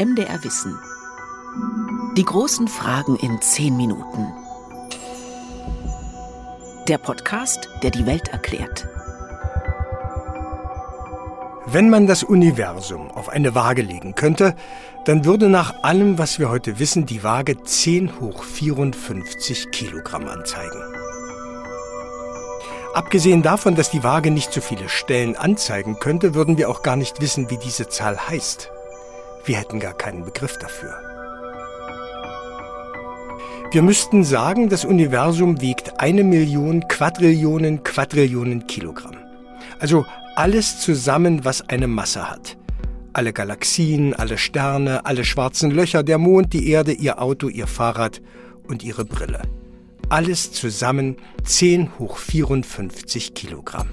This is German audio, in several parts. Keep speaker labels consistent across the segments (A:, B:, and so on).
A: MDR Wissen. Die großen Fragen in zehn Minuten. Der Podcast, der die Welt erklärt.
B: Wenn man das Universum auf eine Waage legen könnte, dann würde nach allem, was wir heute wissen, die Waage 10 hoch 54 Kilogramm anzeigen. Abgesehen davon, dass die Waage nicht so viele Stellen anzeigen könnte, würden wir auch gar nicht wissen, wie diese Zahl heißt. Wir hätten gar keinen Begriff dafür. Wir müssten sagen, das Universum wiegt eine Million Quadrillionen Quadrillionen Kilogramm. Also alles zusammen, was eine Masse hat. Alle Galaxien, alle Sterne, alle schwarzen Löcher, der Mond, die Erde, ihr Auto, ihr Fahrrad und ihre Brille. Alles zusammen 10 hoch 54 Kilogramm.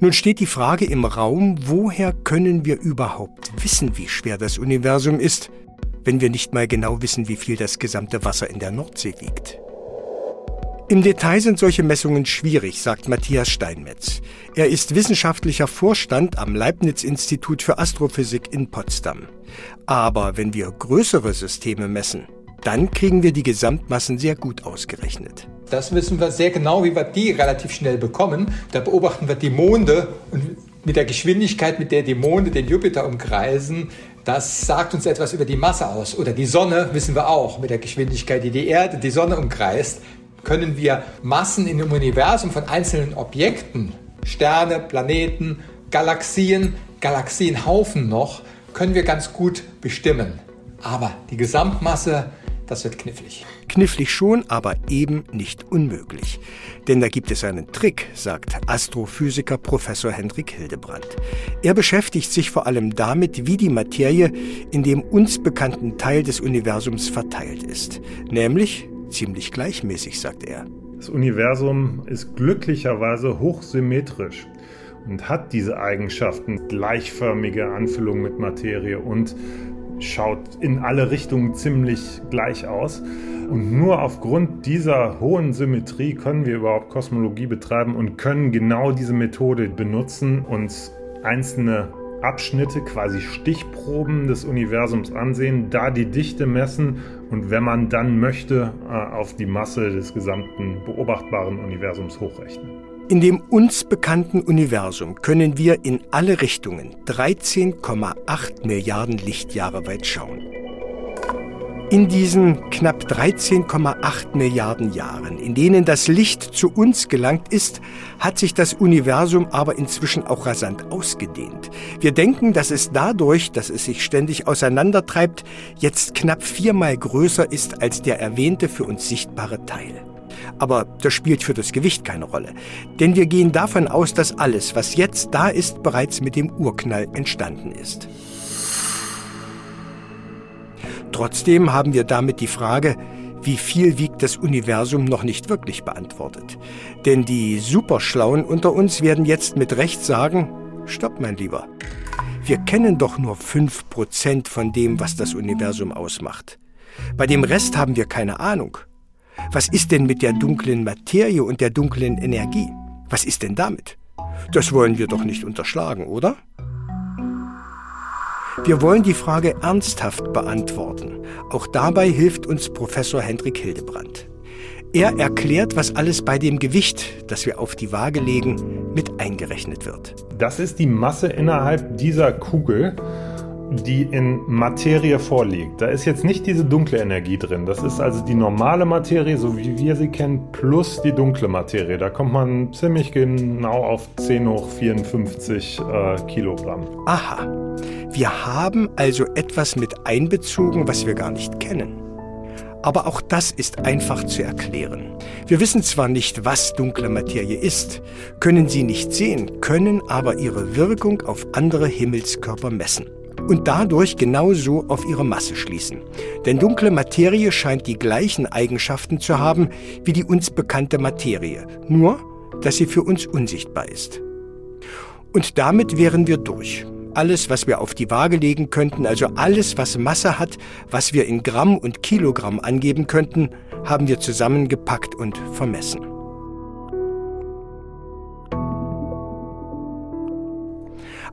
B: Nun steht die Frage im Raum, woher können wir überhaupt wissen, wie schwer das Universum ist, wenn wir nicht mal genau wissen, wie viel das gesamte Wasser in der Nordsee wiegt. Im Detail sind solche Messungen schwierig, sagt Matthias Steinmetz. Er ist wissenschaftlicher Vorstand am Leibniz-Institut für Astrophysik in Potsdam. Aber wenn wir größere Systeme messen, dann kriegen wir die Gesamtmassen sehr gut ausgerechnet.
C: Das wissen wir sehr genau, wie wir die relativ schnell bekommen. Da beobachten wir die Monde und mit der Geschwindigkeit, mit der die Monde den Jupiter umkreisen, das sagt uns etwas über die Masse aus. Oder die Sonne wissen wir auch. Mit der Geschwindigkeit, die die Erde die Sonne umkreist, können wir Massen in dem Universum von einzelnen Objekten, Sterne, Planeten, Galaxien, Galaxienhaufen noch, können wir ganz gut bestimmen. Aber die Gesamtmasse das wird knifflig.
B: Knifflig schon, aber eben nicht unmöglich. Denn da gibt es einen Trick, sagt Astrophysiker Professor Hendrik Hildebrandt. Er beschäftigt sich vor allem damit, wie die Materie in dem uns bekannten Teil des Universums verteilt ist. Nämlich ziemlich gleichmäßig, sagt er.
D: Das Universum ist glücklicherweise hochsymmetrisch und hat diese Eigenschaften, gleichförmige Anfüllung mit Materie und schaut in alle Richtungen ziemlich gleich aus. Und nur aufgrund dieser hohen Symmetrie können wir überhaupt Kosmologie betreiben und können genau diese Methode benutzen, uns einzelne Abschnitte, quasi Stichproben des Universums ansehen, da die Dichte messen und wenn man dann möchte, äh, auf die Masse des gesamten beobachtbaren Universums hochrechnen.
B: In dem uns bekannten Universum können wir in alle Richtungen 13,8 Milliarden Lichtjahre weit schauen. In diesen knapp 13,8 Milliarden Jahren, in denen das Licht zu uns gelangt ist, hat sich das Universum aber inzwischen auch rasant ausgedehnt. Wir denken, dass es dadurch, dass es sich ständig auseinandertreibt, jetzt knapp viermal größer ist als der erwähnte für uns sichtbare Teil. Aber das spielt für das Gewicht keine Rolle. Denn wir gehen davon aus, dass alles, was jetzt da ist, bereits mit dem Urknall entstanden ist. Trotzdem haben wir damit die Frage, wie viel wiegt das Universum noch nicht wirklich beantwortet. Denn die Superschlauen unter uns werden jetzt mit Recht sagen, stopp mein Lieber. Wir kennen doch nur 5% von dem, was das Universum ausmacht. Bei dem Rest haben wir keine Ahnung. Was ist denn mit der dunklen Materie und der dunklen Energie? Was ist denn damit? Das wollen wir doch nicht unterschlagen, oder? Wir wollen die Frage ernsthaft beantworten. Auch dabei hilft uns Professor Hendrik Hildebrandt. Er erklärt, was alles bei dem Gewicht, das wir auf die Waage legen, mit eingerechnet wird.
D: Das ist die Masse innerhalb dieser Kugel die in Materie vorliegt. Da ist jetzt nicht diese dunkle Energie drin. Das ist also die normale Materie, so wie wir sie kennen, plus die dunkle Materie. Da kommt man ziemlich genau auf 10 hoch 54 äh, Kilogramm.
B: Aha. Wir haben also etwas mit einbezogen, was wir gar nicht kennen. Aber auch das ist einfach zu erklären. Wir wissen zwar nicht, was dunkle Materie ist, können sie nicht sehen, können aber ihre Wirkung auf andere Himmelskörper messen und dadurch genauso auf ihre Masse schließen. Denn dunkle Materie scheint die gleichen Eigenschaften zu haben wie die uns bekannte Materie, nur dass sie für uns unsichtbar ist. Und damit wären wir durch. Alles, was wir auf die Waage legen könnten, also alles, was Masse hat, was wir in Gramm und Kilogramm angeben könnten, haben wir zusammengepackt und vermessen.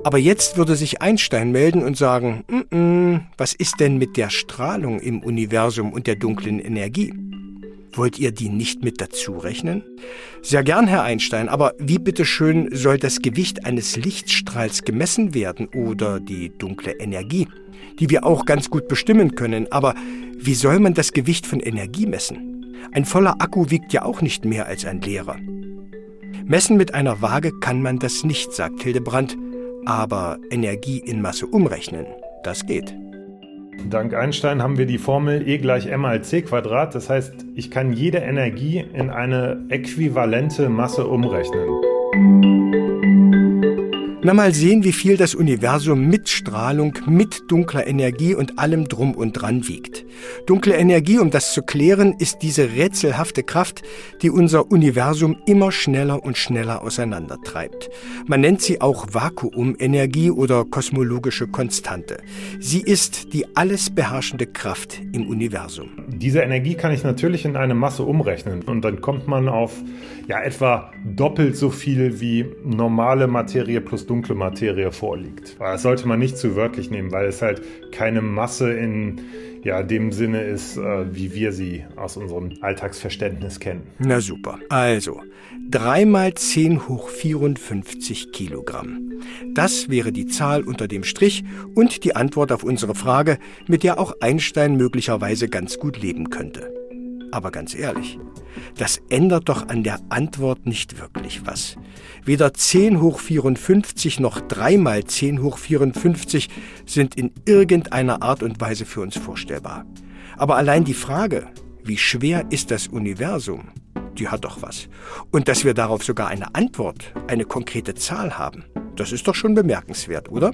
B: Aber jetzt würde sich Einstein melden und sagen, mm -mm, was ist denn mit der Strahlung im Universum und der dunklen Energie? Wollt ihr die nicht mit dazu rechnen? Sehr gern, Herr Einstein, aber wie bitteschön soll das Gewicht eines Lichtstrahls gemessen werden oder die dunkle Energie, die wir auch ganz gut bestimmen können, aber wie soll man das Gewicht von Energie messen? Ein voller Akku wiegt ja auch nicht mehr als ein leerer. Messen mit einer Waage kann man das nicht, sagt Hildebrand, aber Energie in Masse umrechnen, das geht.
D: Dank Einstein haben wir die Formel E gleich m mal c Quadrat. Das heißt, ich kann jede Energie in eine äquivalente Masse umrechnen.
B: Na mal sehen, wie viel das Universum mit Strahlung, mit dunkler Energie und allem drum und dran wiegt. Dunkle Energie, um das zu klären, ist diese rätselhafte Kraft, die unser Universum immer schneller und schneller auseinandertreibt. Man nennt sie auch Vakuumenergie oder kosmologische Konstante. Sie ist die alles beherrschende Kraft im Universum.
D: Diese Energie kann ich natürlich in eine Masse umrechnen und dann kommt man auf ja etwa doppelt so viel wie normale Materie plus dunkle Materie vorliegt. Das sollte man nicht zu wörtlich nehmen, weil es halt keine Masse in ja, dem Sinne ist, äh, wie wir sie aus unserem Alltagsverständnis kennen.
B: Na super. Also, 3 mal 10 hoch 54 Kilogramm. Das wäre die Zahl unter dem Strich und die Antwort auf unsere Frage, mit der auch Einstein möglicherweise ganz gut leben könnte. Aber ganz ehrlich, das ändert doch an der Antwort nicht wirklich was. Weder 10 hoch 54 noch 3 mal 10 hoch 54 sind in irgendeiner Art und Weise für uns vorstellbar. Aber allein die Frage, wie schwer ist das Universum, die hat doch was. Und dass wir darauf sogar eine Antwort, eine konkrete Zahl haben, das ist doch schon bemerkenswert, oder?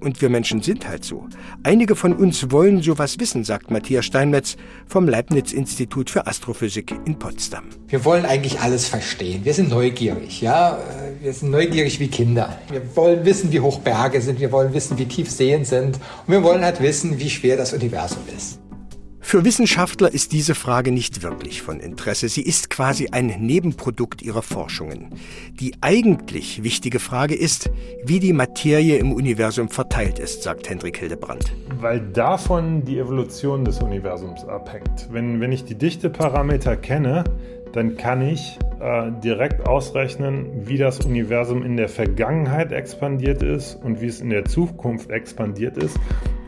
B: Und wir Menschen sind halt so. Einige von uns wollen sowas wissen, sagt Matthias Steinmetz vom Leibniz-Institut für Astrophysik in Potsdam.
C: Wir wollen eigentlich alles verstehen. Wir sind neugierig, ja. Wir sind neugierig wie Kinder. Wir wollen wissen, wie hoch Berge sind. Wir wollen wissen, wie tief Seen sind. Und wir wollen halt wissen, wie schwer das Universum ist.
B: Für Wissenschaftler ist diese Frage nicht wirklich von Interesse. Sie ist quasi ein Nebenprodukt ihrer Forschungen. Die eigentlich wichtige Frage ist, wie die Materie im Universum verteilt ist, sagt Hendrik Hildebrand.
D: Weil davon die Evolution des Universums abhängt. Wenn, wenn ich die Dichteparameter kenne, dann kann ich äh, direkt ausrechnen, wie das Universum in der Vergangenheit expandiert ist und wie es in der Zukunft expandiert ist.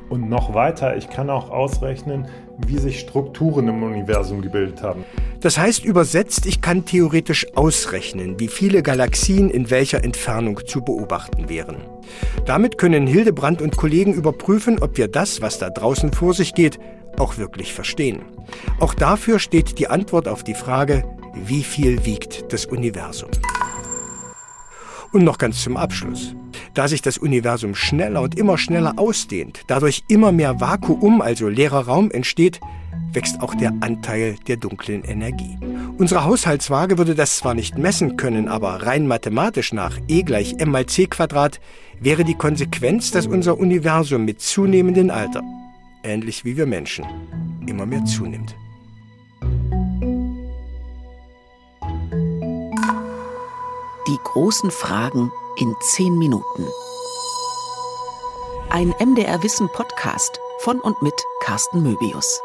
D: Und noch weiter, ich kann auch ausrechnen, wie sich Strukturen im Universum gebildet haben.
B: Das heißt übersetzt, ich kann theoretisch ausrechnen, wie viele Galaxien in welcher Entfernung zu beobachten wären. Damit können Hildebrand und Kollegen überprüfen, ob wir das, was da draußen vor sich geht, auch wirklich verstehen. Auch dafür steht die Antwort auf die Frage, wie viel wiegt das Universum? Und noch ganz zum Abschluss. Da sich das Universum schneller und immer schneller ausdehnt, dadurch immer mehr Vakuum, also leerer Raum entsteht, wächst auch der Anteil der dunklen Energie. Unsere Haushaltswaage würde das zwar nicht messen können, aber rein mathematisch nach E gleich m mal c Quadrat wäre die Konsequenz, dass unser Universum mit zunehmendem Alter, ähnlich wie wir Menschen, immer mehr zunimmt.
A: Die großen Fragen in zehn Minuten. Ein MDR Wissen Podcast von und mit Carsten Möbius.